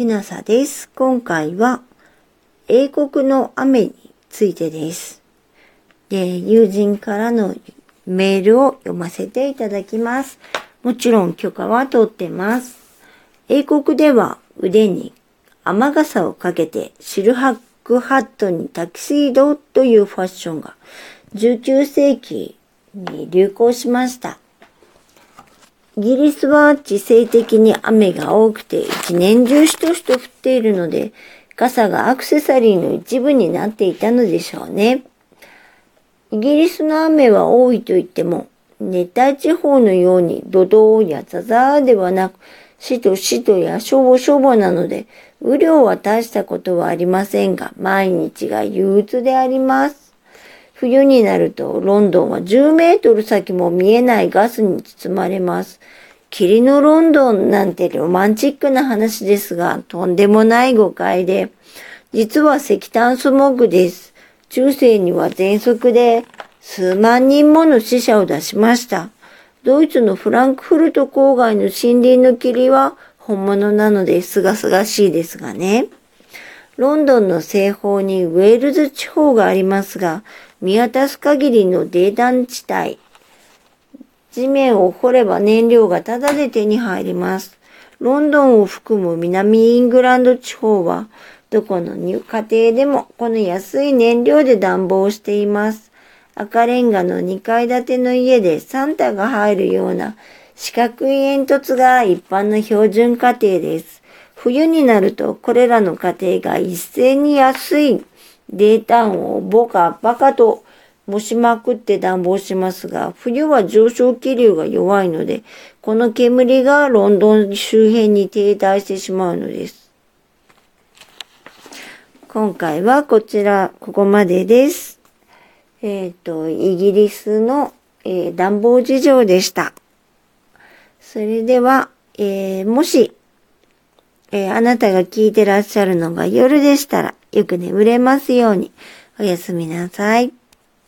けなさです。今回は英国の雨についてです。で、友人からのメールを読ませていただきます。もちろん許可は取ってます。英国では腕に雨傘をかけてシルハックハットにタキシードというファッションが19世紀に流行しました。イギリスは地勢的に雨が多くて一年中しとしと降っているので、傘がアクセサリーの一部になっていたのでしょうね。イギリスの雨は多いと言っても、熱帯地方のようにドドーやザザーではなく、しとしとやしょぼしょぼなので、雨量は大したことはありませんが、毎日が憂鬱であります。冬になるとロンドンは10メートル先も見えないガスに包まれます。霧のロンドンなんてロマンチックな話ですが、とんでもない誤解で、実は石炭スモッグです。中世には喘息で数万人もの死者を出しました。ドイツのフランクフルト郊外の森林の霧は本物なのです清々しいですがね。ロンドンの西方にウェールズ地方がありますが、見渡す限りの泥炭地帯。地面を掘れば燃料がタダで手に入ります。ロンドンを含む南イングランド地方は、どこの家庭でもこの安い燃料で暖房しています。赤レンガの2階建ての家でサンタが入るような四角い煙突が一般の標準家庭です。冬になるとこれらの家庭が一斉に安いデータをボカバカともしまくって暖房しますが、冬は上昇気流が弱いので、この煙がロンドン周辺に停滞してしまうのです。今回はこちら、ここまでです。えっ、ー、と、イギリスの、えー、暖房事情でした。それでは、えー、もし、えあなたが聞いてらっしゃるのが夜でしたら、よく眠れますように。おやすみなさい。